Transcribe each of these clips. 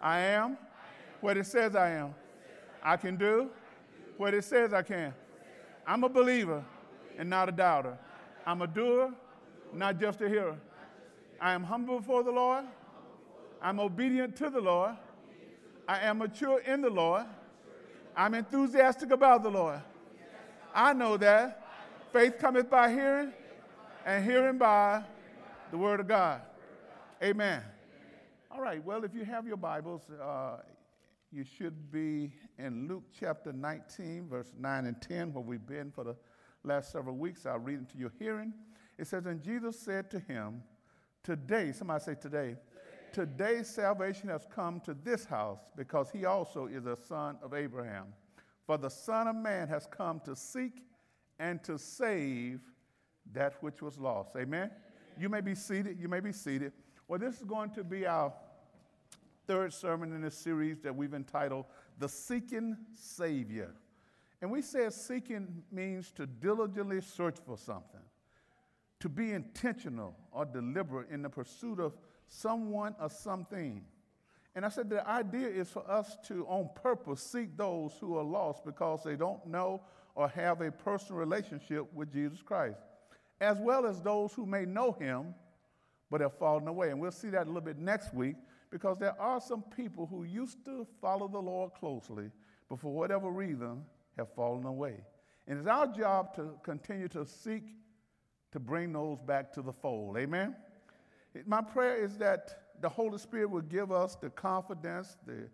I am what it says I am. I can do what it says I can. I'm a believer and not a doubter. I'm a doer, not just a hearer. I am humble before the Lord. I'm obedient to the Lord. I am mature in the Lord. I'm enthusiastic about the Lord. I know that faith cometh by hearing, and hearing by the word of God. Amen. All right, well, if you have your Bibles, uh, you should be in Luke chapter 19, verse 9 and 10, where we've been for the last several weeks. I'll read it to your hearing. It says, And Jesus said to him, Today, somebody say today, today salvation has come to this house because he also is a son of Abraham. For the Son of Man has come to seek and to save that which was lost. Amen? You may be seated. You may be seated. Well, this is going to be our third sermon in this series that we've entitled The Seeking Savior. And we said seeking means to diligently search for something, to be intentional or deliberate in the pursuit of someone or something. And I said the idea is for us to, on purpose, seek those who are lost because they don't know or have a personal relationship with Jesus Christ, as well as those who may know him but have fallen away. And we'll see that a little bit next week because there are some people who used to follow the Lord closely, but for whatever reason have fallen away. And it's our job to continue to seek to bring those back to the fold. Amen? My prayer is that the Holy Spirit will give us the confidence, the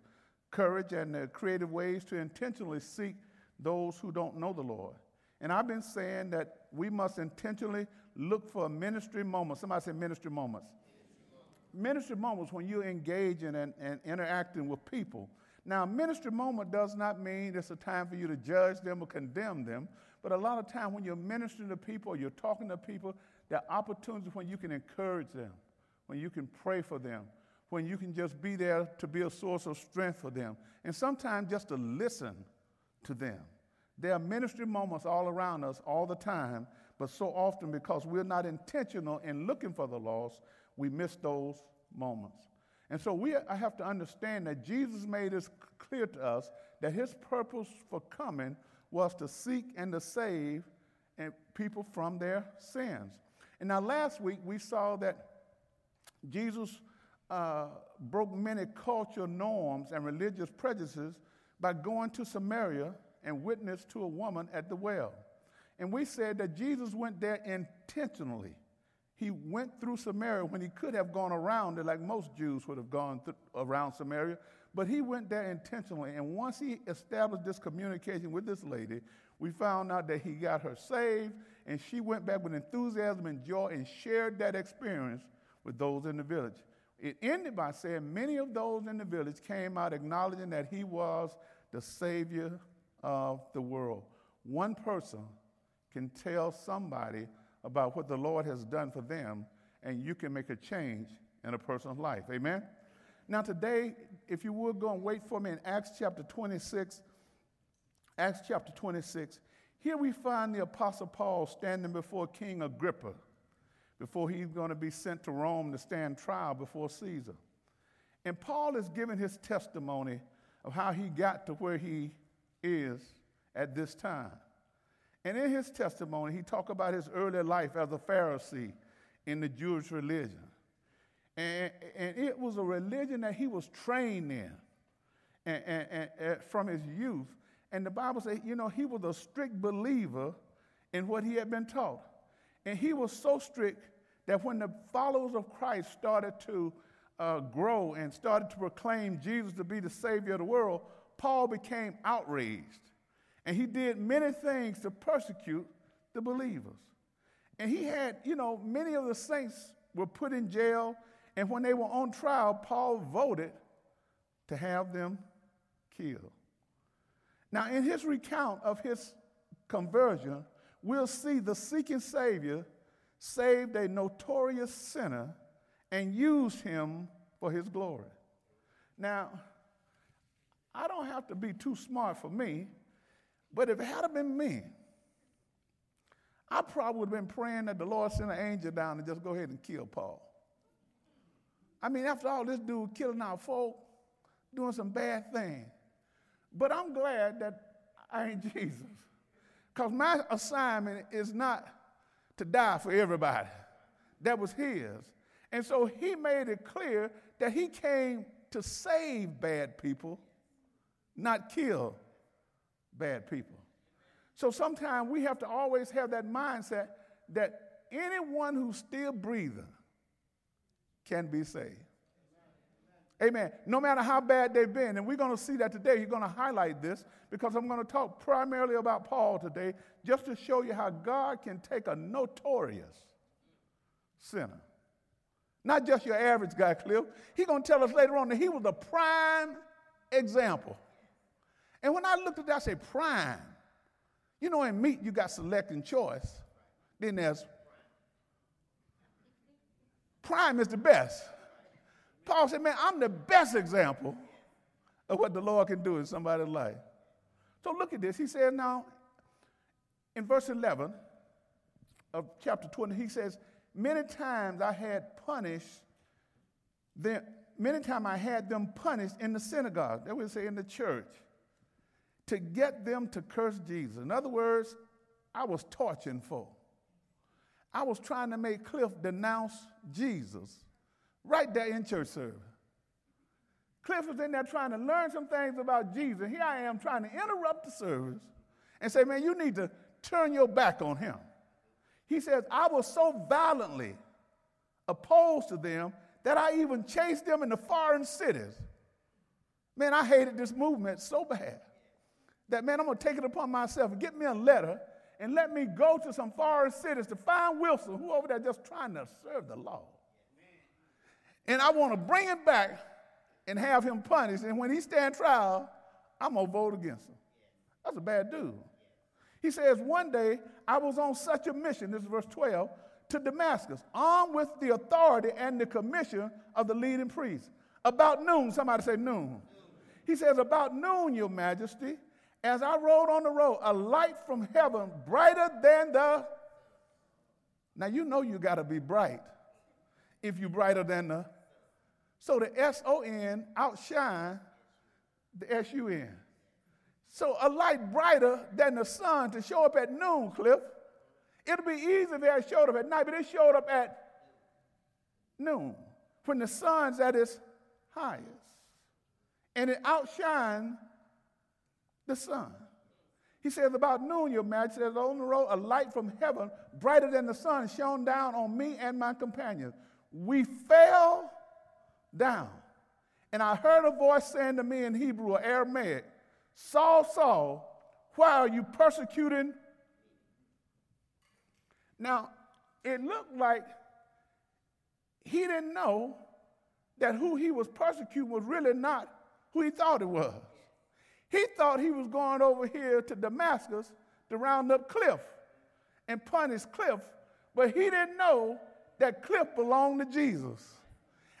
courage, and the creative ways to intentionally seek those who don't know the Lord. And I've been saying that we must intentionally look for ministry moments. Somebody say ministry moments. Ministry moments when you're engaging and, and interacting with people. Now, ministry moment does not mean it's a time for you to judge them or condemn them, but a lot of time when you're ministering to people or you're talking to people, there are opportunities when you can encourage them, when you can pray for them, when you can just be there to be a source of strength for them, and sometimes just to listen to them. There are ministry moments all around us all the time, but so often because we're not intentional in looking for the lost, we miss those moments. And so we I have to understand that Jesus made it clear to us that his purpose for coming was to seek and to save people from their sins. And now last week we saw that Jesus uh, broke many cultural norms and religious prejudices by going to Samaria and witnessed to a woman at the well. And we said that Jesus went there intentionally. He went through Samaria when he could have gone around it, like most Jews would have gone th- around Samaria, but he went there intentionally. And once he established this communication with this lady, we found out that he got her saved, and she went back with enthusiasm and joy and shared that experience with those in the village. It ended by saying many of those in the village came out acknowledging that he was the Savior of the world. One person can tell somebody about what the Lord has done for them, and you can make a change in a person's life. Amen? Now, today, if you would go and wait for me in Acts chapter 26, Acts chapter 26, here we find the Apostle Paul standing before King Agrippa before he's going to be sent to Rome to stand trial before Caesar. And Paul is giving his testimony of how he got to where he is at this time. And in his testimony, he talked about his early life as a Pharisee in the Jewish religion. And, and it was a religion that he was trained in and, and, and, from his youth. And the Bible says, you know, he was a strict believer in what he had been taught. And he was so strict that when the followers of Christ started to uh, grow and started to proclaim Jesus to be the Savior of the world, Paul became outraged. And he did many things to persecute the believers. And he had, you know, many of the saints were put in jail. And when they were on trial, Paul voted to have them killed. Now, in his recount of his conversion, we'll see the seeking Savior saved a notorious sinner and used him for his glory. Now, I don't have to be too smart for me but if it had been me, I probably would have been praying that the Lord sent an angel down and just go ahead and kill Paul. I mean, after all, this dude killing our folk, doing some bad things. But I'm glad that I ain't Jesus. Because my assignment is not to die for everybody. That was his. And so he made it clear that he came to save bad people, not kill bad people. So sometimes we have to always have that mindset that anyone who's still breathing can be saved. Amen. No matter how bad they've been. And we're going to see that today. You're going to highlight this because I'm going to talk primarily about Paul today just to show you how God can take a notorious sinner. Not just your average guy, Cliff. He's going to tell us later on that he was a prime example. And when I looked at that, I said, prime. You know, in meat, you got select and choice. Then there's prime is the best. Paul said, Man, I'm the best example of what the Lord can do in somebody's life. So look at this. He said, Now, in verse 11 of chapter 20, he says, Many times I had punished them, many times I had them punished in the synagogue, that would say in the church, to get them to curse Jesus. In other words, I was torturing for. I was trying to make Cliff denounce Jesus right there in church service. Cliff was in there trying to learn some things about Jesus. Here I am trying to interrupt the service and say, man, you need to turn your back on him. He says, I was so violently opposed to them that I even chased them into foreign cities. Man, I hated this movement so bad that, man, I'm going to take it upon myself and get me a letter and let me go to some foreign cities to find Wilson, who over there just trying to serve the law. And I want to bring him back and have him punished. And when he stand trial, I'm going to vote against him. That's a bad dude. He says, One day I was on such a mission, this is verse 12, to Damascus, armed with the authority and the commission of the leading priest. About noon, somebody say noon. He says, About noon, your majesty, as I rode on the road, a light from heaven brighter than the. Now you know you got to be bright if you're brighter than the. So the S O N outshine the S U N. So a light brighter than the sun to show up at noon, Cliff. It'll be easy if it showed up at night, but it showed up at noon when the sun's at its highest. And it outshined the sun. He says, About noon, your majesty, says, on the road, a light from heaven, brighter than the sun, shone down on me and my companions. We fell down. And I heard a voice saying to me in Hebrew or Aramaic, Saul, Saul, why are you persecuting? Now, it looked like he didn't know that who he was persecuting was really not who he thought it was. He thought he was going over here to Damascus to round up Cliff and punish Cliff, but he didn't know that Cliff belonged to Jesus.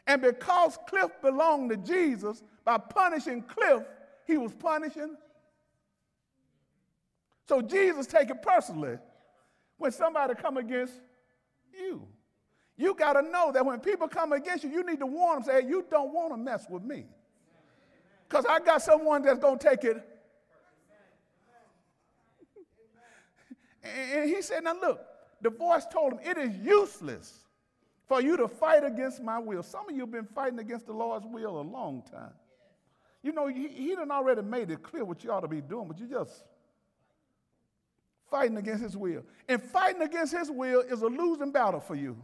And because Cliff belonged to Jesus, by punishing Cliff, he was punishing. So Jesus take it personally when somebody come against you. You got to know that when people come against you, you need to warn them, say, hey, you don't want to mess with me. Because I got someone that's going to take it. And he said, now look, the voice told him, it is useless for you to fight against my will. Some of you have been fighting against the Lord's will a long time. You know, he, he done already made it clear what you ought to be doing, but you just fighting against his will. And fighting against his will is a losing battle for you.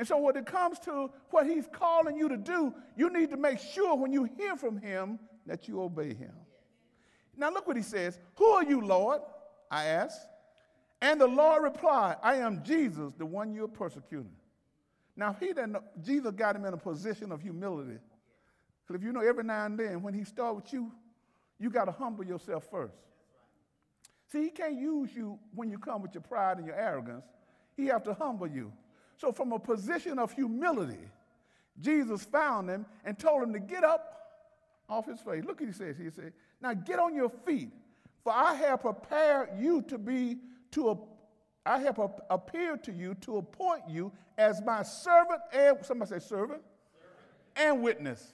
And so when it comes to what he's calling you to do, you need to make sure when you hear from him that you obey him. Now look what he says. Who are you, Lord? I asked. And the Lord replied, I am Jesus, the one you're persecuting. Now he didn't know, Jesus got him in a position of humility. Because if you know every now and then when he starts with you, you got to humble yourself first. See, he can't use you when you come with your pride and your arrogance. He have to humble you. So from a position of humility, Jesus found him and told him to get up off his face. Look he says. He said, Now get on your feet, for I have prepared you to be to a I have appeared to you to appoint you as my servant and somebody say servant, servant. and witness.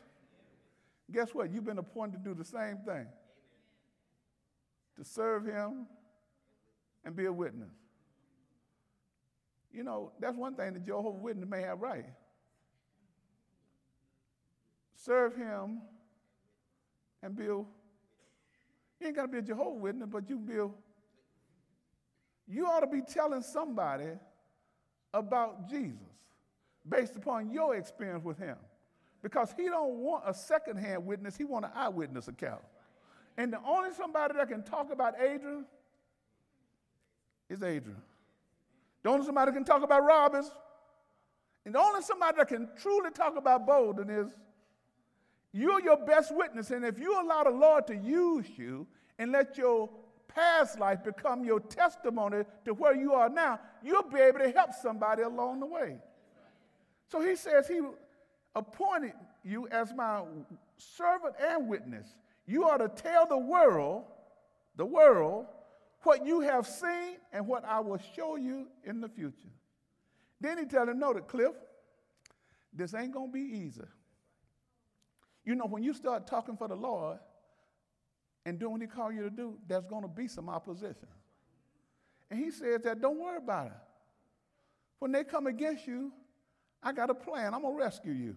Guess what? You've been appointed to do the same thing to serve Him and be a witness. You know, that's one thing that Jehovah's Witness may have right. Serve Him and a, you ain't got to be a Jehovah's Witness, but you a, you ought to be telling somebody about Jesus based upon your experience with him. Because he don't want a secondhand witness, he want an eyewitness account. And the only somebody that can talk about Adrian is Adrian. The only somebody can talk about Robbins, and the only somebody that can truly talk about Boldin is you're your best witness. And if you allow the Lord to use you and let your past life become your testimony to where you are now, you'll be able to help somebody along the way. So he says he appointed you as my servant and witness. You are to tell the world, the world, what you have seen and what I will show you in the future. Then he tell him, no, that Cliff, this ain't gonna be easy. You know, when you start talking for the Lord, and doing what he called you to do, there's going to be some opposition. And he says that don't worry about it. When they come against you, I got a plan. I'm going to rescue you.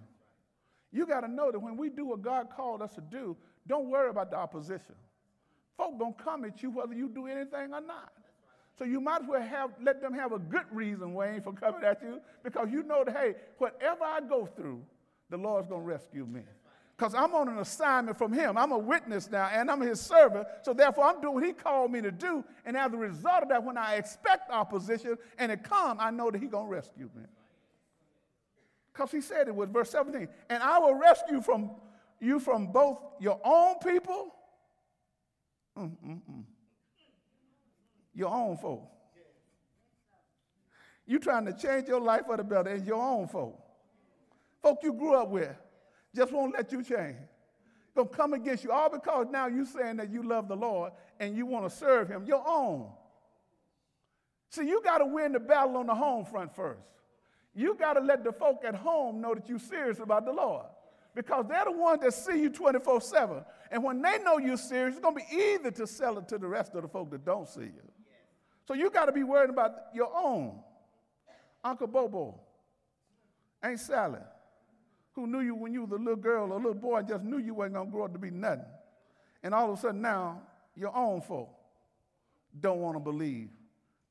You got to know that when we do what God called us to do, don't worry about the opposition. Folk to come at you whether you do anything or not. So you might as well have, let them have a good reason, Wayne, for coming at you because you know that, hey, whatever I go through, the Lord's to rescue me because I'm on an assignment from him. I'm a witness now, and I'm his servant. So therefore, I'm doing what he called me to do. And as a result of that, when I expect opposition and it come, I know that he's to rescue me. Because he said it was verse 17. And I will rescue from you from both your own people, Mm-mm-mm. your own folk. You trying to change your life for the better and your own folk. Folk you grew up with just won't let you change. Gonna come against you all because now you saying that you love the Lord and you want to serve Him, your own. See, you got to win the battle on the home front first. You got to let the folk at home know that you're serious about the Lord because they're the ones that see you 24 7. And when they know you're serious, it's going to be easy to sell it to the rest of the folk that don't see you. So you got to be worried about your own. Uncle Bobo, Aunt Sally, who knew you when you was a little girl or a little boy just knew you wasn't going to grow up to be nothing. And all of a sudden now, your own folk don't want to believe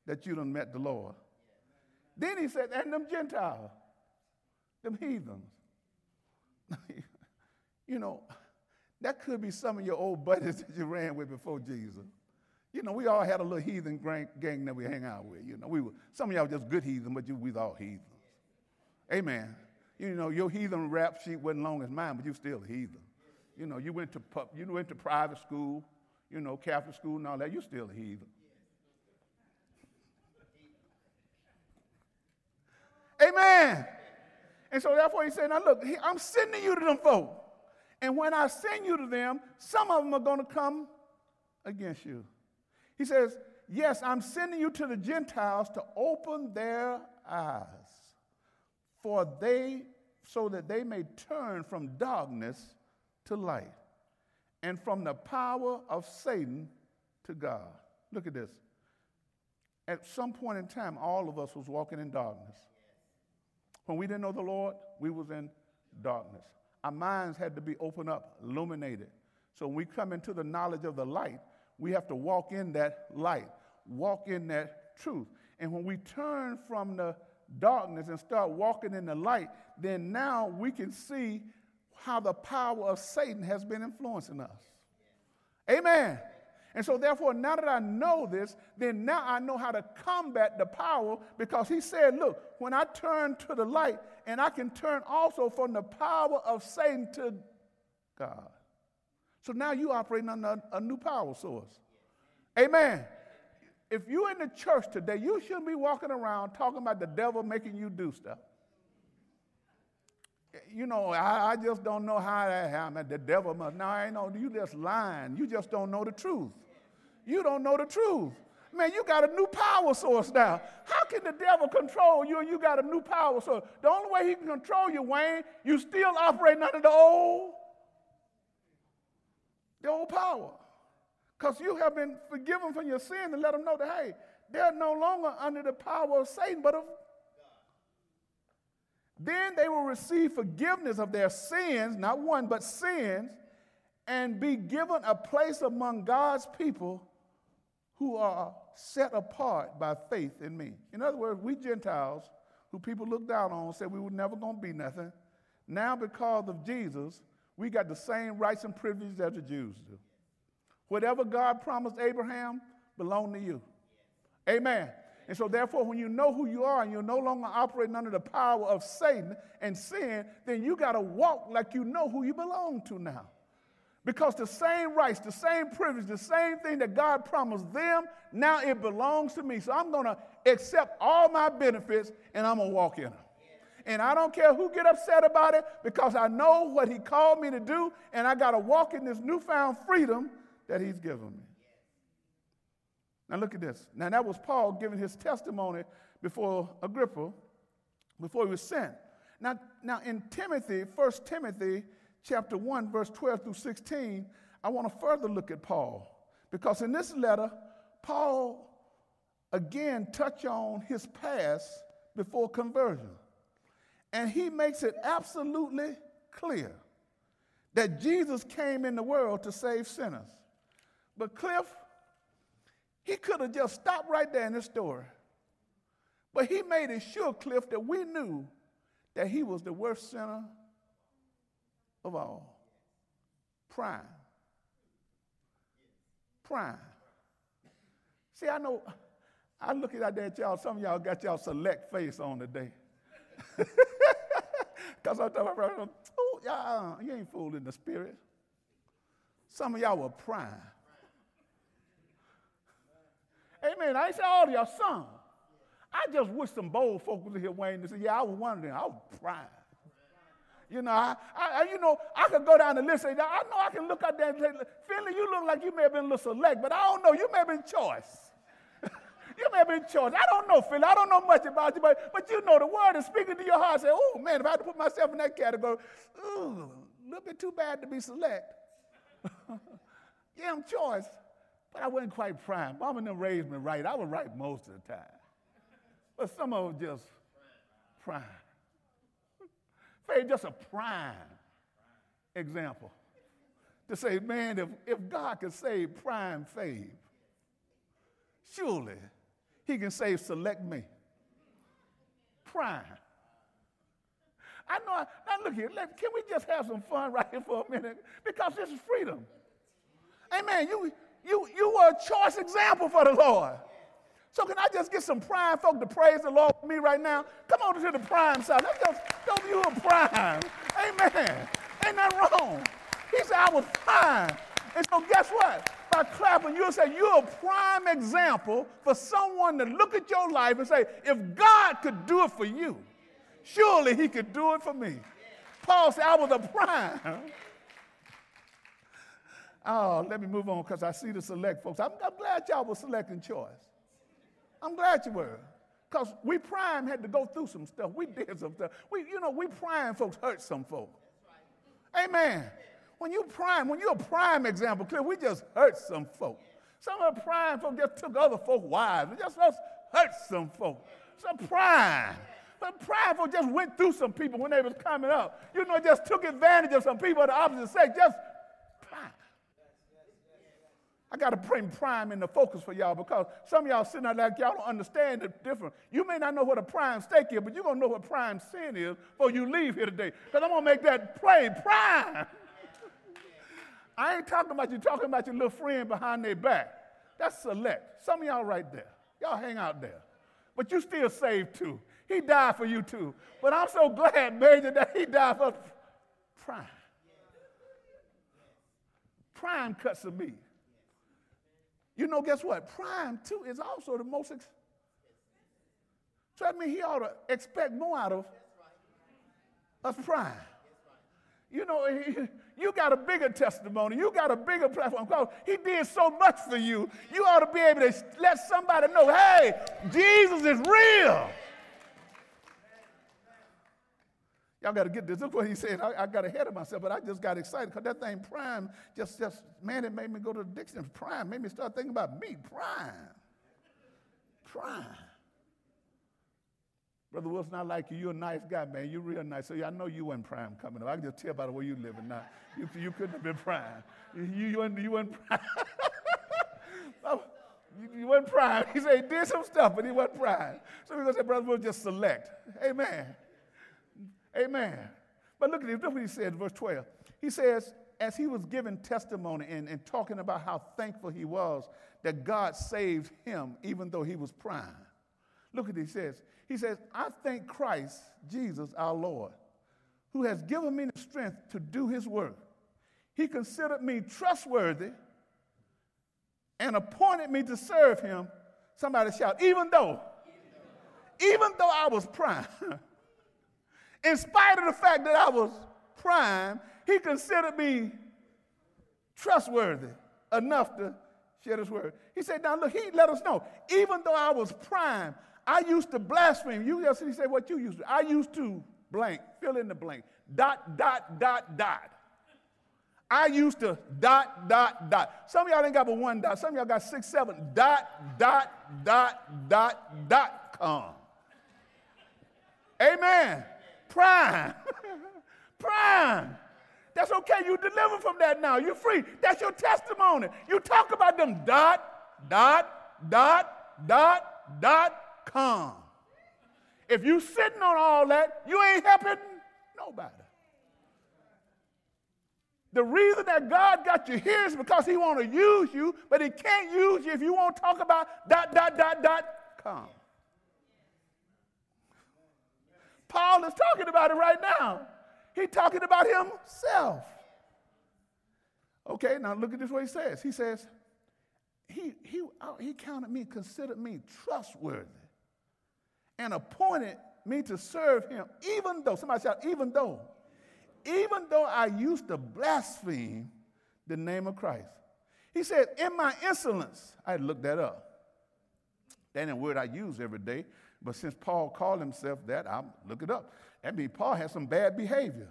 that you done met the Lord. Then he said, and them Gentiles, them heathens. you know, that could be some of your old buddies that you ran with before Jesus. You know, we all had a little heathen gang that we hang out with. You know, we were, some of y'all just good heathen, but you, we was all heathens. Amen. You know, your heathen rap sheet wasn't long as mine, but you still a heathen. You know, you went to pub, you went to private school, you know, Catholic school and all that. You still a heathen. Amen. And so therefore he said, now look, I'm sending you to them folk. And when I send you to them, some of them are going to come against you. He says, yes, I'm sending you to the Gentiles to open their eyes for they so that they may turn from darkness to light and from the power of Satan to God. Look at this. At some point in time, all of us was walking in darkness. When we didn't know the Lord, we was in darkness. Our minds had to be opened up, illuminated. So when we come into the knowledge of the light, we have to walk in that light, walk in that truth. And when we turn from the darkness and start walking in the light, then now we can see how the power of Satan has been influencing us. Amen. And so, therefore, now that I know this, then now I know how to combat the power because he said, Look, when I turn to the light, and I can turn also from the power of Satan to God. So now you operating a, a new power source. Amen if you're in the church today, you shouldn't be walking around talking about the devil making you do stuff. You know, I, I just don't know how that happened. The devil must. Now, I know you just lying. You just don't know the truth. You don't know the truth. Man, you got a new power source now. How can the devil control you and you got a new power source? The only way he can control you, Wayne, you still operating under the old the old power. Because you have been forgiven from your sin and let them know that, hey, they're no longer under the power of Satan, but of then they will receive forgiveness of their sins, not one, but sins, and be given a place among God's people who are set apart by faith in me. In other words, we Gentiles, who people look down on, said we were never going to be nothing. Now, because of Jesus, we got the same rights and privileges as the Jews do. Whatever God promised Abraham belonged to you. Amen. And so, therefore, when you know who you are and you're no longer operating under the power of Satan and sin, then you got to walk like you know who you belong to now. Because the same rights, the same privilege, the same thing that God promised them, now it belongs to me. So I'm going to accept all my benefits and I'm going to walk in them. And I don't care who get upset about it because I know what he called me to do and I got to walk in this newfound freedom that he's given me. Now look at this. Now that was Paul giving his testimony before Agrippa, before he was sent. Now, now in Timothy, 1 Timothy chapter 1, verse 12 through 16, I want to further look at Paul. Because in this letter, Paul again touch on his past before conversion. And he makes it absolutely clear that Jesus came in the world to save sinners. But Cliff, he could have just stopped right there in the story. But he made it sure, Cliff, that we knew that he was the worst sinner of all. Prime. Prime. See, I know, I look at that y'all, some of y'all got y'all select face on today. Because I'm talking about, oh, y'all, you ain't fooling the spirit. Some of y'all were prime. Amen. I ain't say all of y'all some. I just wish some bold folk was here, Wayne, and say, yeah, I was one of them. I was prime. You know, I, I, you know, I could go down the list and say, I know I can look out there and say, Finley, you look like you may have been a little select, but I don't know. You may have been choice. you may have been choice. I don't know, Finley. I don't know much about you, but, but you know the word is speaking to your heart. Say, oh, man, if I had to put myself in that category, ooh, a little bit too bad to be select. yeah, I'm choice, but I wasn't quite prime. Mama didn't raise me right. I was right most of the time. But some of them just prime. Faith just a prime example to say, man, if, if God can save prime faith, surely he can save select me. Prime. I know, I, now look here, let, can we just have some fun right here for a minute? Because this is freedom. Amen. You, you, you were a choice example for the Lord. So can I just get some prime folk to praise the Lord with me right now? Come on to the prime side. Let's just go you a prime. Amen. Ain't nothing wrong. He said, I was prime. And so guess what? By clapping, you'll say you're a prime example for someone to look at your life and say, if God could do it for you, surely he could do it for me. Paul said, I was a prime. Oh, let me move on because I see the select folks. I'm, I'm glad y'all were selecting choice. I'm glad you were. Because we prime had to go through some stuff. We did some stuff. We, you know, we prime folks hurt some folk. Amen. When you prime, when you're a prime example, clear, we just hurt some folk. Some of the prime folk just took other folk wives and just hurt some folk. Some prime. But prime folk just went through some people when they was coming up. You know, just took advantage of some people of the opposite sex. Just I got to bring prime in the focus for y'all because some of y'all sitting out like y'all don't understand the difference. You may not know what a prime stake is, but you're going to know what prime sin is before you leave here today. Because I'm going to make that plain prime. I ain't talking about you talking about your little friend behind their back. That's select. Some of y'all right there. Y'all hang out there. But you still saved too. He died for you too. But I'm so glad, Major, that he died for prime. Prime cuts of meat. You know, guess what? Prime, too, is also the most. Ex- so that means he ought to expect more out of us prime. You know, you got a bigger testimony. You got a bigger platform. He did so much for you. You ought to be able to let somebody know, hey, Jesus is real. Y'all got to get this. Look what he said. I, I, got ahead of myself, but I just got excited because that thing prime just, just, man, it made me go to the dictionary. Prime made me start thinking about me. Prime. Prime. Brother Wilson, I like you. You're a nice guy, man. You're real nice. So yeah, I know you weren't prime coming up. I can just tell by the way you living now. You, you couldn't have been prime. You, you, weren't, you weren't prime. oh, you, you weren't prime. He said he did some stuff, but he wasn't prime. So we're going to say, Brother Wilson, just select. Amen. Amen. But look at this. Look what he said, verse 12. He says, as he was giving testimony and, and talking about how thankful he was that God saved him even though he was prime. Look at he says. He says, I thank Christ, Jesus, our Lord, who has given me the strength to do his work. He considered me trustworthy and appointed me to serve him. Somebody shout, even though, even though I was prime. In spite of the fact that I was prime, he considered me trustworthy enough to share his word. He said, Now look, he let us know, even though I was prime, I used to blaspheme. You just he said what you used to. I used to blank, fill in the blank, dot, dot, dot, dot. I used to dot, dot, dot. Some of y'all ain't got but one dot. Some of y'all got six, seven, dot, dot, dot, dot, dot, com. Amen. Prime. Prime. That's okay. You deliver from that now. You're free. That's your testimony. You talk about them dot, dot, dot, dot, dot, com. If you sitting on all that, you ain't helping nobody. The reason that God got you here is because He want to use you, but He can't use you if you won't talk about dot, dot, dot, dot, com. Paul is talking about it right now. He's talking about himself. Okay, now look at this what he says. He says, he, he, uh, he counted me, considered me trustworthy, and appointed me to serve him, even though, somebody shout, even though, even though I used to blaspheme the name of Christ. He said, in my insolence, I looked that up. That ain't a word I use every day, but since Paul called himself that, I'll look it up. That means Paul had some bad behavior.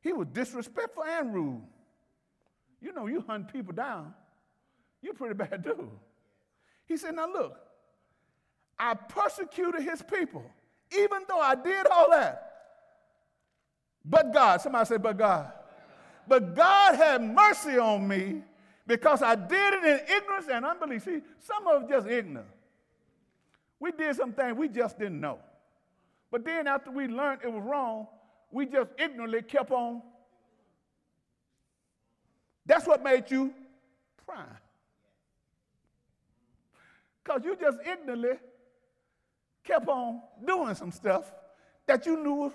He was disrespectful and rude. You know, you hunt people down. You're pretty bad dude. He said, Now look, I persecuted his people, even though I did all that. But God, somebody say, But God. But God had mercy on me because I did it in ignorance and unbelief. See, some of us just ignorant. We did some things we just didn't know. But then after we learned it was wrong, we just ignorantly kept on. That's what made you prime. Because you just ignorantly kept on doing some stuff that you knew.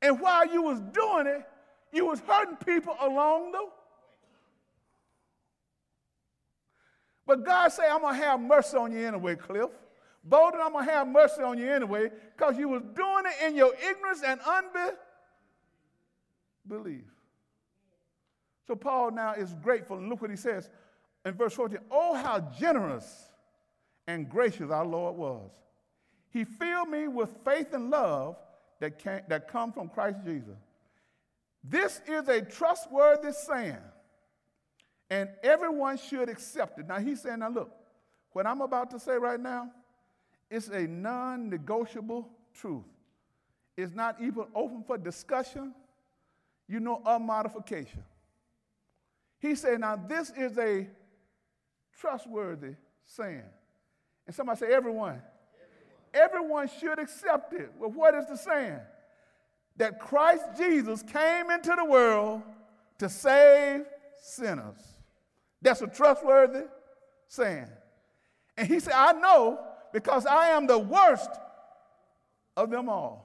And while you was doing it, you was hurting people along the But God say, I'm going to have mercy on you anyway, Cliff. Boldin, I'm going to have mercy on you anyway because you was doing it in your ignorance and unbelief. So Paul now is grateful. And look what he says in verse 14. Oh, how generous and gracious our Lord was. He filled me with faith and love that, came, that come from Christ Jesus. This is a trustworthy saying and everyone should accept it. Now he's saying, now look, what I'm about to say right now, it's a non negotiable truth. It's not even open for discussion, you know, or modification. He said, now this is a trustworthy saying. And somebody say, everyone. Everyone, everyone should accept it. Well, what is the saying? That Christ Jesus came into the world to save sinners. That's a trustworthy saying. And he said, I know because I am the worst of them all.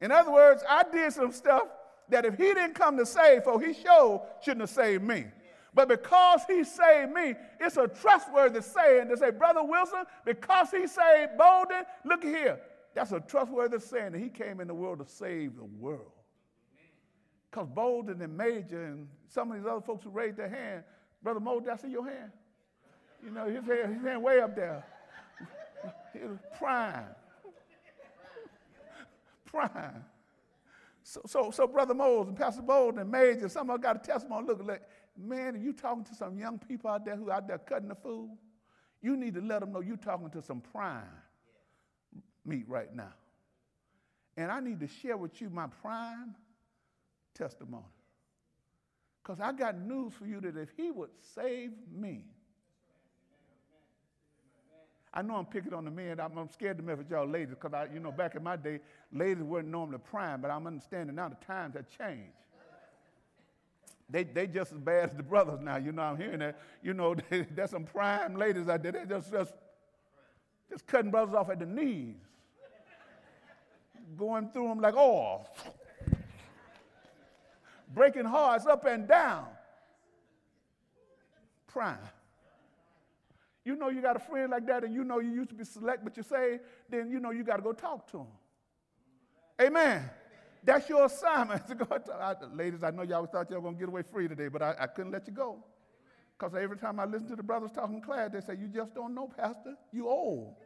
In other words, I did some stuff that if he didn't come to save, for he sure shouldn't have saved me. But because he saved me, it's a trustworthy saying to say, Brother Wilson, because he saved Boldin, look here. That's a trustworthy saying that he came in the world to save the world. Because Boldin and Major and some of these other folks who raised their hand Brother Mo, did I see your hand? You know, his hand, his hand way up there. He was prime. Prime. So, so, so Brother Moses and Pastor Boldin and Major, some of them got a testimony. Look, like, man, you talking to some young people out there who out there cutting the food, you need to let them know you're talking to some prime meat right now. And I need to share with you my prime testimony. Because I got news for you that if he would save me, I know I'm picking on the men. I'm, I'm scared to mess with y'all ladies because I, you know, back in my day, ladies weren't normally prime, but I'm understanding now the times have changed. They, they just as bad as the brothers now. You know, I'm hearing that. You know, there's some prime ladies out there. They just, just, just cutting brothers off at the knees, going through them like oh, breaking hearts up and down. Prime. You know you got a friend like that, and you know you used to be select, but you say, then you know you got to go talk to him. Amen. That's your assignment to go. I, ladies, I know y'all thought y'all were going to get away free today, but I, I couldn't let you go. Because every time I listen to the brothers talking class, they say, You just don't know, Pastor. You old.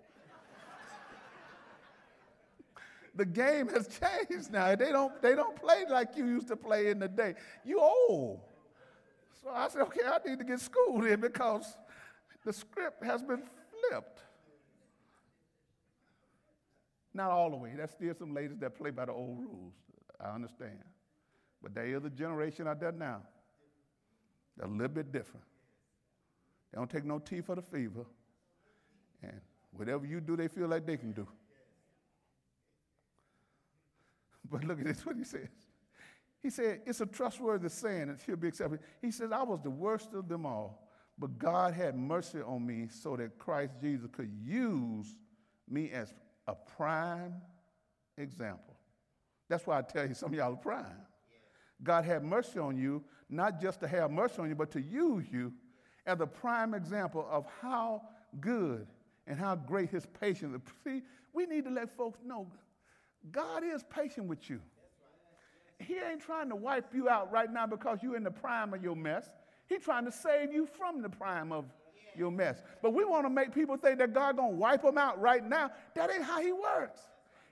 The game has changed now. They don't, they don't play like you used to play in the day. You old. So I said, okay, I need to get schooled in because the script has been flipped. Not all the way. There's still some ladies that play by the old rules. I understand. But there is a generation out there now. They're a little bit different. They don't take no tea for the fever. And whatever you do, they feel like they can do. But look at this, what he says. He said, It's a trustworthy saying, it should be accepted. He says, I was the worst of them all, but God had mercy on me so that Christ Jesus could use me as a prime example. That's why I tell you some of y'all are prime. God had mercy on you, not just to have mercy on you, but to use you as a prime example of how good and how great his patience is. See, we need to let folks know God is patient with you. He ain't trying to wipe you out right now because you're in the prime of your mess. He's trying to save you from the prime of your mess. But we want to make people think that God gonna wipe them out right now. That ain't how he works.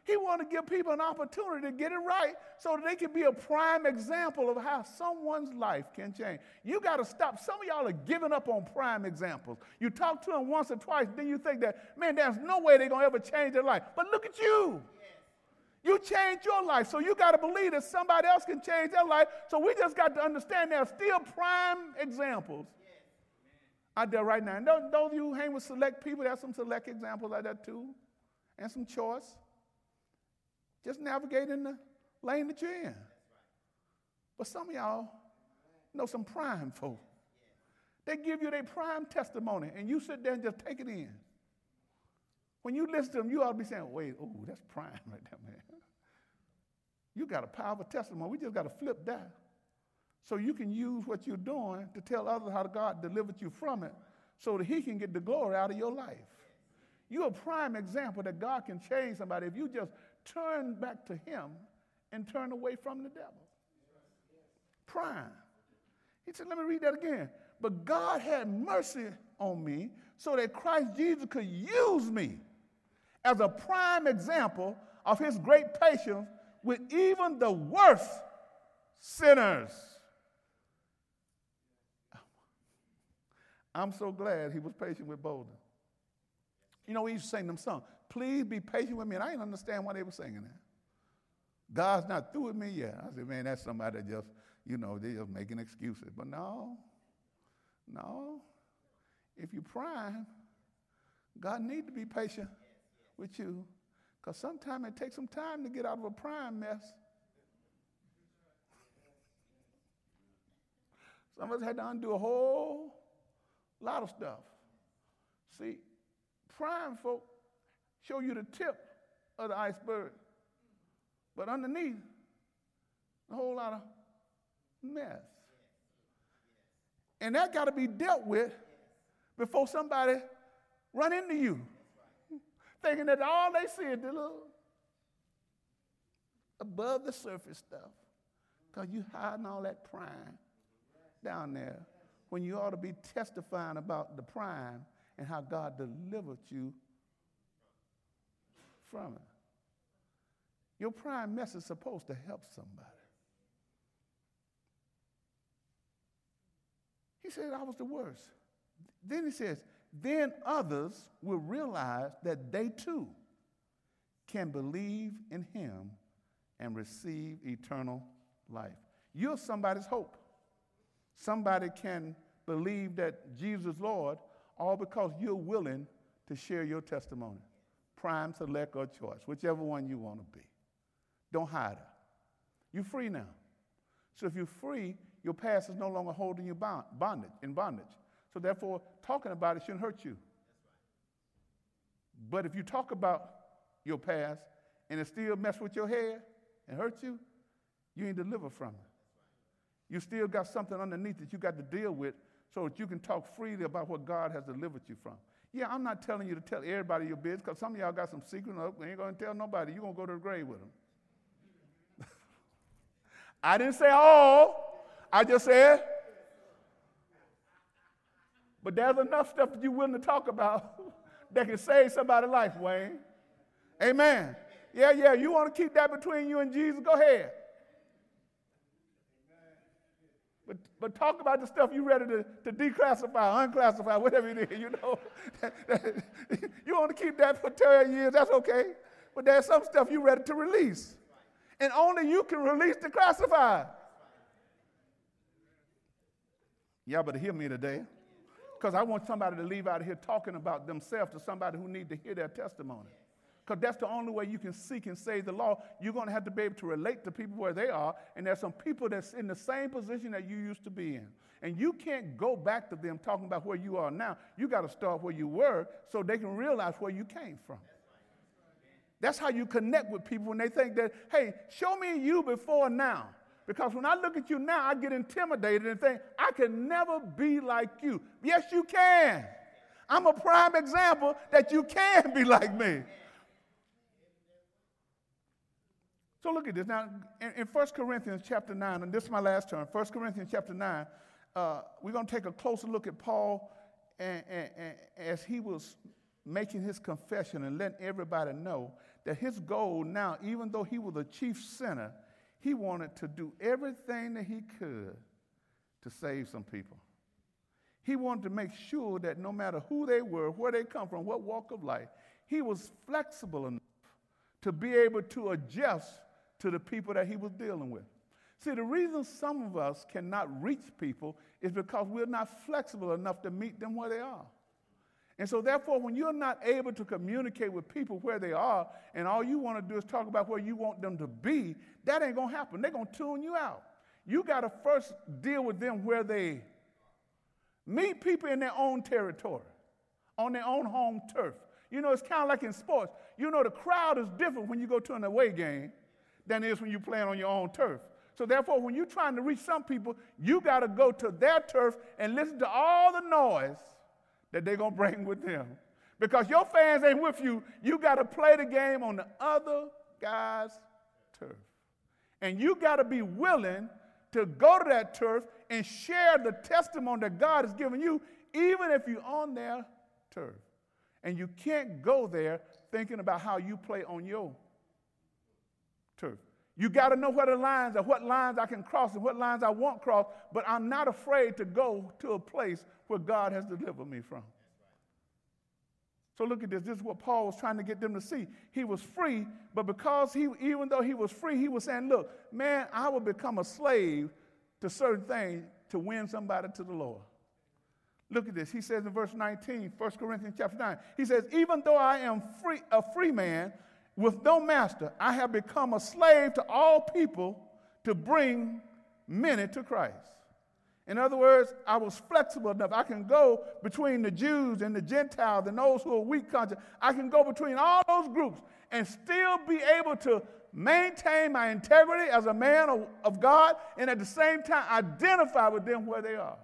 He want to give people an opportunity to get it right so that they can be a prime example of how someone's life can change. You got to stop. Some of y'all are giving up on prime examples. You talk to them once or twice, then you think that, man, there's no way they're going to ever change their life. But look at you. You change your life, so you got to believe that somebody else can change their life. So we just got to understand there are still prime examples out there right now. And those, those of you who hang with select people, there's some select examples like that too, and some choice. Just navigate in the lane that you're in. But some of y'all know some prime folk. They give you their prime testimony, and you sit there and just take it in. When you listen to them, you ought to be saying, wait, oh, that's prime right there, man. You got a powerful testimony. We just got to flip that. So you can use what you're doing to tell others how God delivered you from it so that He can get the glory out of your life. You're a prime example that God can change somebody if you just turn back to Him and turn away from the devil. Prime. He said, let me read that again. But God had mercy on me so that Christ Jesus could use me as a prime example of His great patience with even the worst sinners. I'm so glad he was patient with Boldin. You know, we used to sing them songs. Please be patient with me. And I didn't understand why they were singing that. God's not through with me yet. I said, man, that's somebody that just, you know, they're just making excuses. But no, no. If you're prime, God need to be patient with you because sometimes it takes some time to get out of a prime mess. Some of us had to undo a whole lot of stuff. See, prime folk show you the tip of the iceberg, but underneath, a whole lot of mess. And that got to be dealt with before somebody run into you thinking that all they see is the little above the surface stuff. Because you hiding all that prime down there when you ought to be testifying about the prime and how God delivered you from it. Your prime mess is supposed to help somebody. He said, I was the worst. Then he says, then others will realize that they too can believe in him and receive eternal life. You're somebody's hope. Somebody can believe that Jesus Lord all because you're willing to share your testimony. Prime, select, or choice, whichever one you want to be. Don't hide it. You're free now. So if you're free, your past is no longer holding you bound, bondage, in bondage. So therefore, talking about it shouldn't hurt you. But if you talk about your past and it still mess with your head and hurt you, you ain't delivered from it. You still got something underneath that you got to deal with so that you can talk freely about what God has delivered you from. Yeah, I'm not telling you to tell everybody your business because some of y'all got some secret. No, ain't going to tell nobody. You're going to go to the grave with them. I didn't say all. I just said. But there's enough stuff that you're willing to talk about that can save somebody's life, Wayne. Amen. Yeah, yeah, you want to keep that between you and Jesus? Go ahead. But, but talk about the stuff you're ready to, to declassify, unclassify, whatever it is, you know. you want to keep that for 10 years, that's okay. But there's some stuff you're ready to release. And only you can release the classified. Y'all better hear me today. Because I want somebody to leave out of here talking about themselves to somebody who need to hear their testimony because that's the only way you can seek and save the law. You're going to have to be able to relate to people where they are, and there's some people that's in the same position that you used to be in. And you can't go back to them talking about where you are now. You got to start where you were so they can realize where you came from. That's how you connect with people when they think that, hey, show me you before now. Because when I look at you now, I get intimidated and think, I can never be like you. Yes, you can. I'm a prime example that you can be like me. So look at this. Now, in, in 1 Corinthians chapter 9, and this is my last turn, 1 Corinthians chapter 9, uh, we're going to take a closer look at Paul and, and, and as he was making his confession and letting everybody know that his goal now, even though he was a chief sinner, he wanted to do everything that he could to save some people. He wanted to make sure that no matter who they were, where they come from, what walk of life, he was flexible enough to be able to adjust to the people that he was dealing with. See, the reason some of us cannot reach people is because we're not flexible enough to meet them where they are. And so, therefore, when you're not able to communicate with people where they are, and all you want to do is talk about where you want them to be, that ain't going to happen. They're going to tune you out. You got to first deal with them where they meet people in their own territory, on their own home turf. You know, it's kind of like in sports. You know, the crowd is different when you go to an away game than it is when you're playing on your own turf. So therefore, when you're trying to reach some people, you got to go to their turf and listen to all the noise that they're going to bring with them. Because your fans ain't with you, you got to play the game on the other guy's turf. And you got to be willing to go to that turf and share the testimony that God has given you, even if you're on their turf. And you can't go there thinking about how you play on your turf. You got to know where the lines are, what lines I can cross and what lines I won't cross, but I'm not afraid to go to a place where God has delivered me from. So look at this. This is what Paul was trying to get them to see. He was free, but because he, even though he was free, he was saying, look, man, I will become a slave to certain things to win somebody to the Lord. Look at this. He says in verse 19, 1 Corinthians chapter 9, he says, even though I am free, a free man, with no master, I have become a slave to all people to bring many to Christ. In other words, I was flexible enough. I can go between the Jews and the Gentiles and those who are weak conscience. I can go between all those groups and still be able to maintain my integrity as a man of, of God and at the same time identify with them where they are.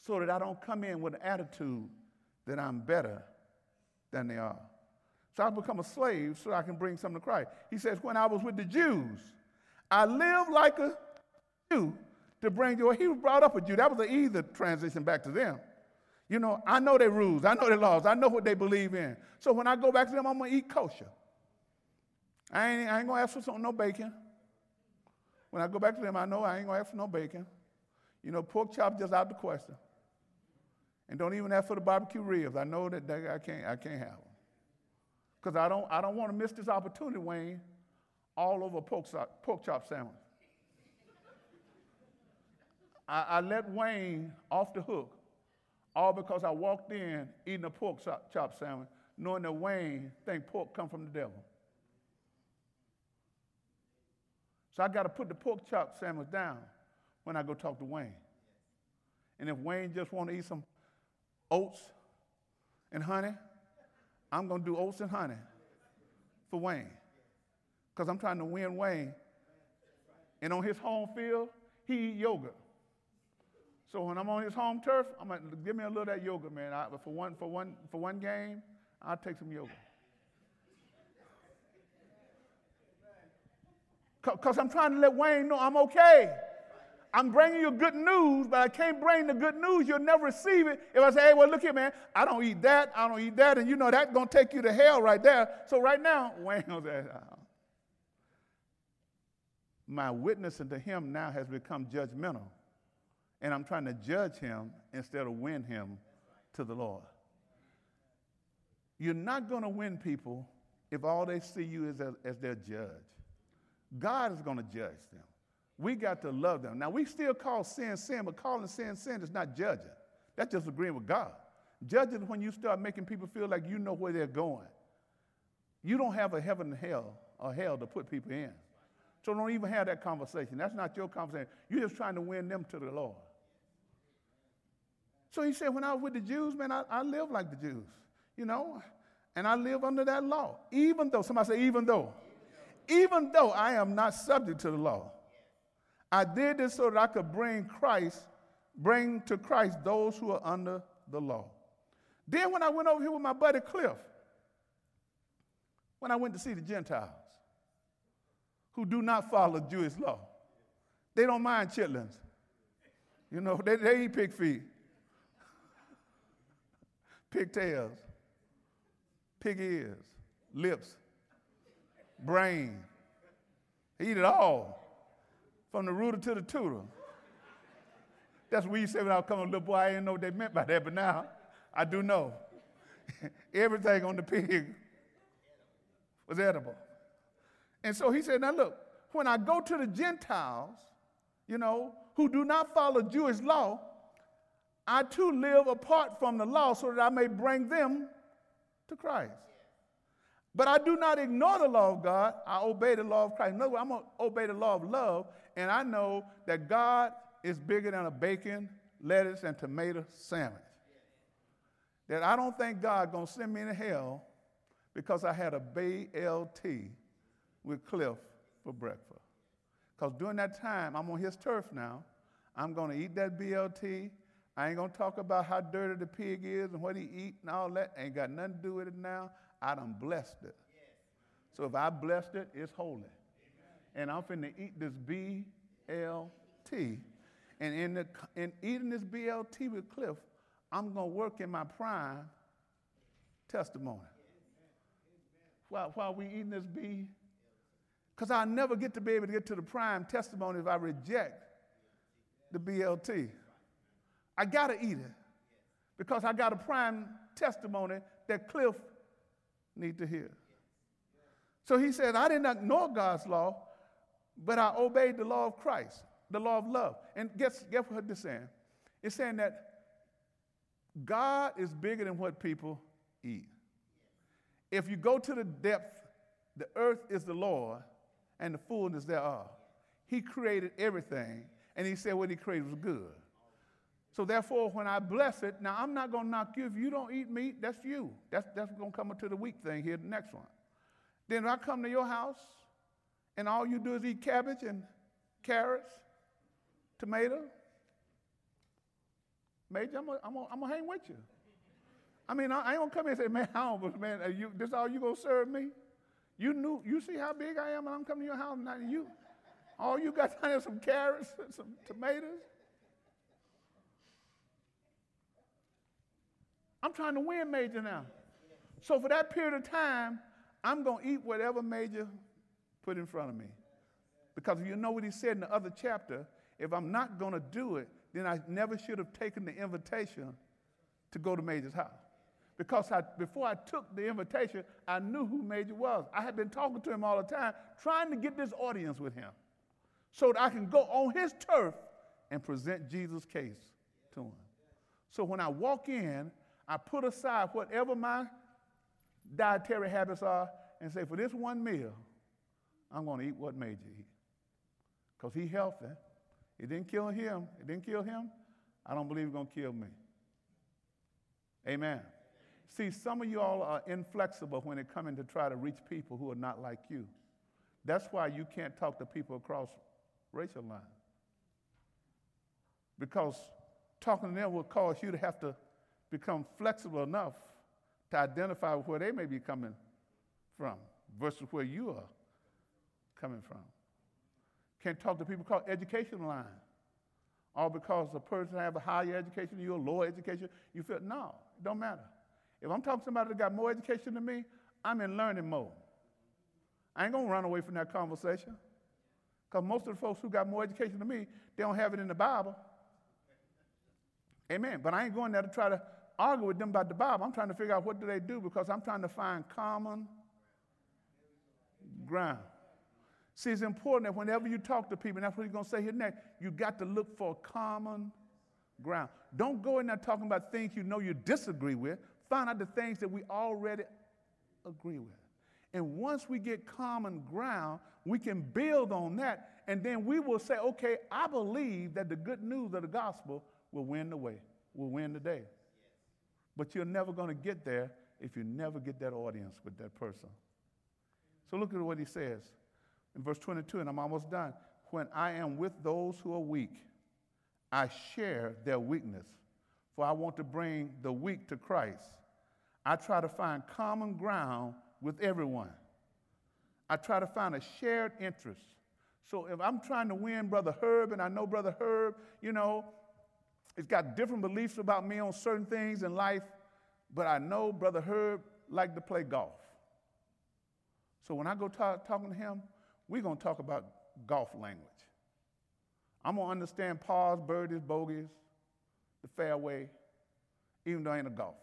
So that I don't come in with an attitude that I'm better than they are. So I become a slave so I can bring something to Christ. He says, when I was with the Jews, I lived like a Jew to bring joy. He was brought up a Jew. That was an easy transition back to them. You know, I know their rules, I know their laws, I know what they believe in. So when I go back to them, I'm to eat kosher. I ain't, I ain't gonna ask for some, no bacon. When I go back to them, I know I ain't gonna ask for no bacon. You know, pork chop just out the question. And don't even ask for the barbecue ribs. I know that I can't, I can't have them. Because I don't, I don't want to miss this opportunity, Wayne, all over pork, pork chop sandwich. I, I let Wayne off the hook, all because I walked in eating a pork chop sandwich, knowing that Wayne think pork come from the devil. So I got to put the pork chop sandwich down when I go talk to Wayne. And if Wayne just want to eat some oats and honey, I'm going to do and honey for Wayne. Because I'm trying to win Wayne. And on his home field, he eat yogurt. So when I'm on his home turf, I'm like, give me a little of that yogurt, man. I, for, one, for, one, for one game, I'll take some yogurt. Because I'm trying to let Wayne know I'm okay. I'm bringing you good news, but I can't bring the good news. You'll never receive it if I say, hey, well, look here, man. I don't eat that. I don't eat that. And you know that's going to take you to hell right there. So right now, uh, my witnessing to him now has become judgmental. And I'm trying to judge him instead of win him to the Lord. You're not going to win people if all they see you is as, as their judge. God is going to judge them. We got to love them. Now, we still call sin sin, but calling sin sin is not judging. That's just agreeing with God. Judging when you start making people feel like you know where they're going. You don't have a heaven and hell or hell to put people in. So don't even have that conversation. That's not your conversation. You're just trying to win them to the Lord. So he said, when I was with the Jews, man, I, I live like the Jews, you know, and I live under that law. Even though, somebody say, even though, even though I am not subject to the law. I did this so that I could bring Christ, bring to Christ those who are under the law. Then when I went over here with my buddy Cliff, when I went to see the Gentiles who do not follow Jewish law, they don't mind chitlins. You know, they, they eat pig feet, pigtails, pig ears, lips, brain. They eat it all from the rooter to the tutor. That's what you said when I was coming little boy. I didn't know what they meant by that, but now I do know. Everything on the pig was edible. And so he said, Now look, when I go to the Gentiles, you know, who do not follow Jewish law, I too live apart from the law so that I may bring them to Christ. But I do not ignore the law of God. I obey the law of Christ. In other words, I'm going to obey the law of love, and I know that God is bigger than a bacon, lettuce, and tomato sandwich. That I don't think God to send me to hell because I had a BLT with Cliff for breakfast. Because during that time, I'm on his turf now. I'm to eat that BLT. I ain't to talk about how dirty the pig is and what he eat and all that. Ain't got nothing to do with it now. I done blessed it. So if I blessed it, it's holy. And I'm finna eat this BLT. And in, the, in eating this BLT with Cliff, I'm gonna work in my prime testimony. While, while we eating this B, because I'll never get to be able to get to the prime testimony if I reject the BLT. I gotta eat it because I got a prime testimony that Cliff need to hear. So he said, I didn't ignore God's law, but I obeyed the law of Christ, the law of love. And guess, guess what this saying? It's saying that God is bigger than what people eat. If you go to the depth, the earth is the Lord and the fullness thereof. He created everything, and he said what he created was good. So therefore, when I bless it, now I'm not to knock you. If you don't eat meat, that's you. That's, that's to come into the weak thing here, the next one. Then I come to your house, and all you do is eat cabbage and carrots, tomato. Major, I'm going to hang with you. I mean, I, I ain't to come here and say, man, I don't, man, you, this all you going to serve me? You knew, you see how big I am, and I'm coming to your house, now you, all you got is some carrots, and some tomatoes. I'm trying to win major now. So for that period of time, I'm going to eat whatever major put in front of me. Because you know what he said in the other chapter, if I'm not going to do it, then I never should have taken the invitation to go to Major's house. Because I, before I took the invitation, I knew who Major was. I had been talking to him all the time, trying to get this audience with him so that I can go on his turf and present Jesus' case to him. So when I walk in, I put aside whatever my dietary habits are and say, for this one meal, I'm going to eat what made you eat. Because he's healthy. It didn't kill him. It didn't kill him. I don't believe it's going to kill me. Amen. See, some of you all are inflexible when it comes to try to reach people who are not like you. That's why you can't talk to people across racial lines. Because talking to them will cause you to have to become flexible enough to identify where they may be coming from versus where you are coming from. Can't talk to people called education line. All because a person have a higher education, you a lower education, you feel no, it don't matter. If I'm talking to somebody that got more education than me, I'm in learning mode. I ain't gonna run away from that conversation. Because most of the folks who got more education than me, they don't have it in the Bible. Amen. But I ain't going there to try to argue with them about the Bible. I'm trying to figure out what do they do because I'm trying to find common ground. See, it's important that whenever you talk to people, and that's what he's going to say here next, you got to look for common ground. Don't go in there talking about things you know you disagree with. Find out the things that we already agree with. And once we get common ground, we can build on that, and then we will say, okay, I believe that the good news of the gospel will win the way, will win the day. But you're never going to get there if you never get that audience with that person. So look at what he says in verse 22, and I'm almost done. When I am with those who are weak, I share their weakness, for I want to bring the weak to Christ. I try to find common ground with everyone. I try to find a shared interest. So if I'm trying to win Brother Herb, and I know Brother Herb, you know, it's got different beliefs about me on certain things in life, but I know Brother Herb liked to play golf. So when I go talk, talking to him, we're going to talk about golf language. I'm going to understand pars, birdies, bogeys, the fairway, even though I ain't a golfer.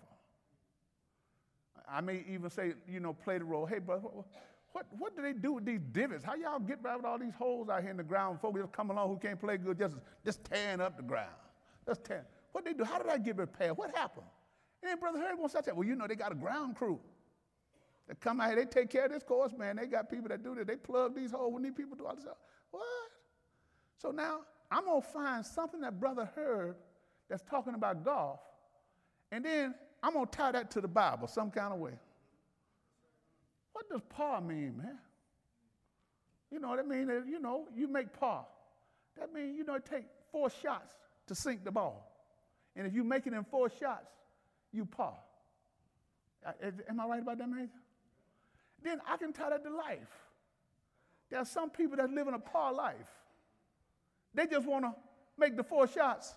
I may even say, you know, play the role. Hey, brother, what, what, what do they do with these divots? How y'all get by with all these holes out here in the ground? Folks just come along who can't play good, just, just tearing up the ground. Just tearing. What they do? How did I get repaired? What happened? And Brother Harry wants to say, well, you know, they got a ground crew. They come out here, they take care of this course, man. They got people that do this. They plug these holes. We need people to do all this. stuff. What? So now I'm to find something that Brother Herb that's talking about golf, and then I'm to tie that to the Bible some kind of way. What does par mean, man? You know what I mean? You know, you make par. That means, you know, it takes four shots to sink the ball. And if you make it in four shots, you par. Uh, am I right about that, man? Then I can tie that to life. There are some people that live in a par life. They just want to make the four shots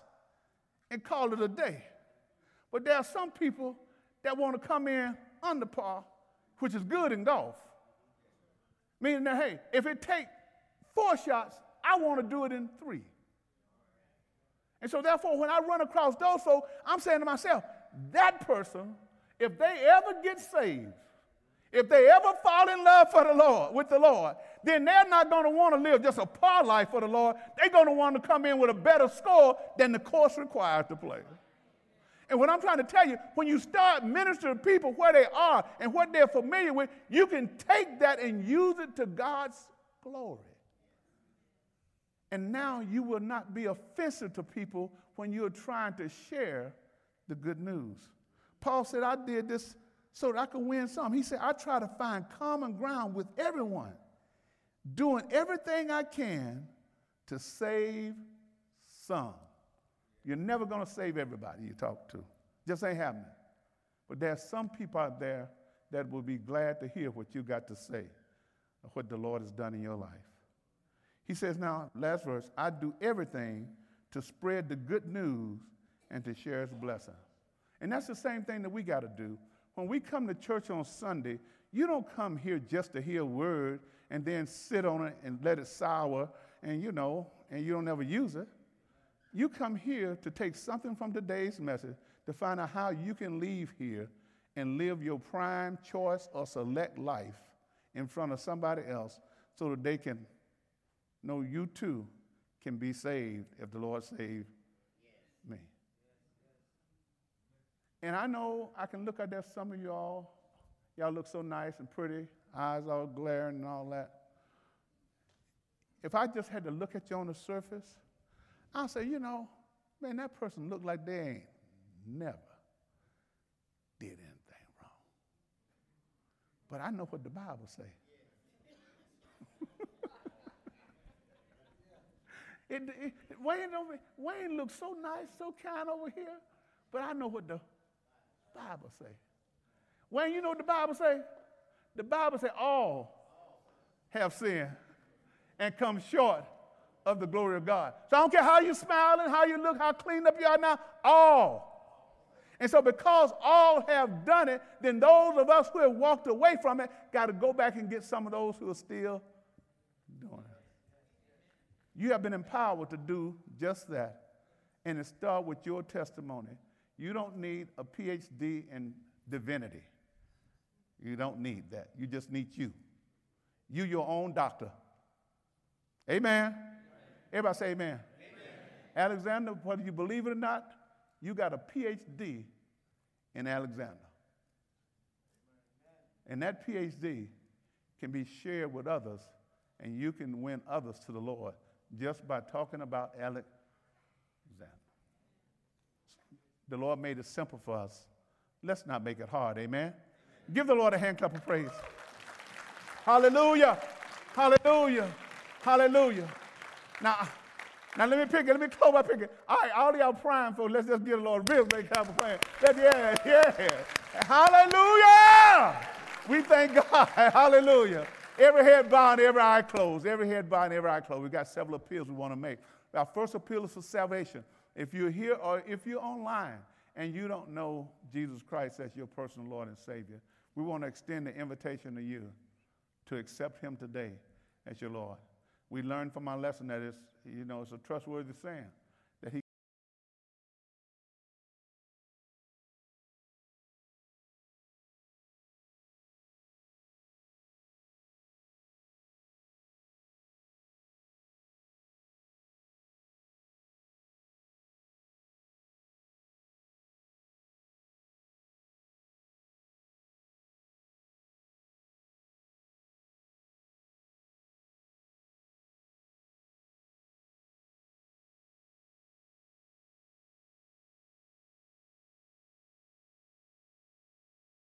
and call it a day. But there are some people that want to come in under par, which is good in golf. Meaning that, hey, if it takes four shots, I want to do it in three. And so, therefore, when I run across those folks, I'm saying to myself, that person, if they ever get saved, if they ever fall in love for the Lord, with the Lord, then they're not going to want to live just a par life for the Lord. They're going to want to come in with a better score than the course requires to play. And what I'm trying to tell you, when you start ministering to people where they are and what they're familiar with, you can take that and use it to God's glory. And now you will not be offensive to people when you're trying to share the good news. Paul said, I did this so that I could win some. He said, I try to find common ground with everyone, doing everything I can to save some. You're never going to save everybody you talk to. Just ain't happening. But there's some people out there that will be glad to hear what you got to say of what the Lord has done in your life. He says, now, last verse, I do everything to spread the good news and to share his blessing. And that's the same thing that we got to do. When we come to church on Sunday, you don't come here just to hear a word and then sit on it and let it sour and you know, and you don't ever use it. You come here to take something from today's message to find out how you can leave here and live your prime choice or select life in front of somebody else so that they can know you too can be saved if the Lord saved me. And I know I can look at that some of y'all. Y'all look so nice and pretty, eyes all glaring and all that. If I just had to look at you on the surface, I'll say, you know, man, that person looked like they ain't never did anything wrong. But I know what the Bible says. it, it, Wayne, Wayne looks so nice, so kind over here, but I know what the Bible say. Wayne, you know what the Bible say? The Bible say all have sinned and come short of the glory of God. So I don't care how you smiling, how you look, how clean up you are now, all. And so because all have done it, then those of us who have walked away from it got to go back and get some of those who are still doing it. You have been empowered to do just that. And it starts with your testimony. You don't need a PhD in divinity. You don't need that. You just need you. You, your own doctor. Amen. Everybody say amen. amen. Alexander, whether you believe it or not, you got a PhD in Alexander. And that PhD can be shared with others, and you can win others to the Lord just by talking about Alexander. The Lord made it simple for us. Let's not make it hard, amen? Give the Lord a hand clap of praise. Hallelujah. Hallelujah. Hallelujah. Now, now let me pick it. Let me close my pick it. All right, all y'all praying for, let's just give the Lord a real big clap of praise. Yeah, yeah. Hallelujah. We thank God. Hallelujah. Every head bowed, every eye closed. Every head bowed, every eye closed. We got several appeals we want to make. Our first appeal is for salvation. If you're here or if you're online and you don't know Jesus Christ as your personal Lord and Savior, we want to extend the invitation to you to accept Him today as your Lord. We learned from our lesson that it's, you know, it's a trustworthy saying.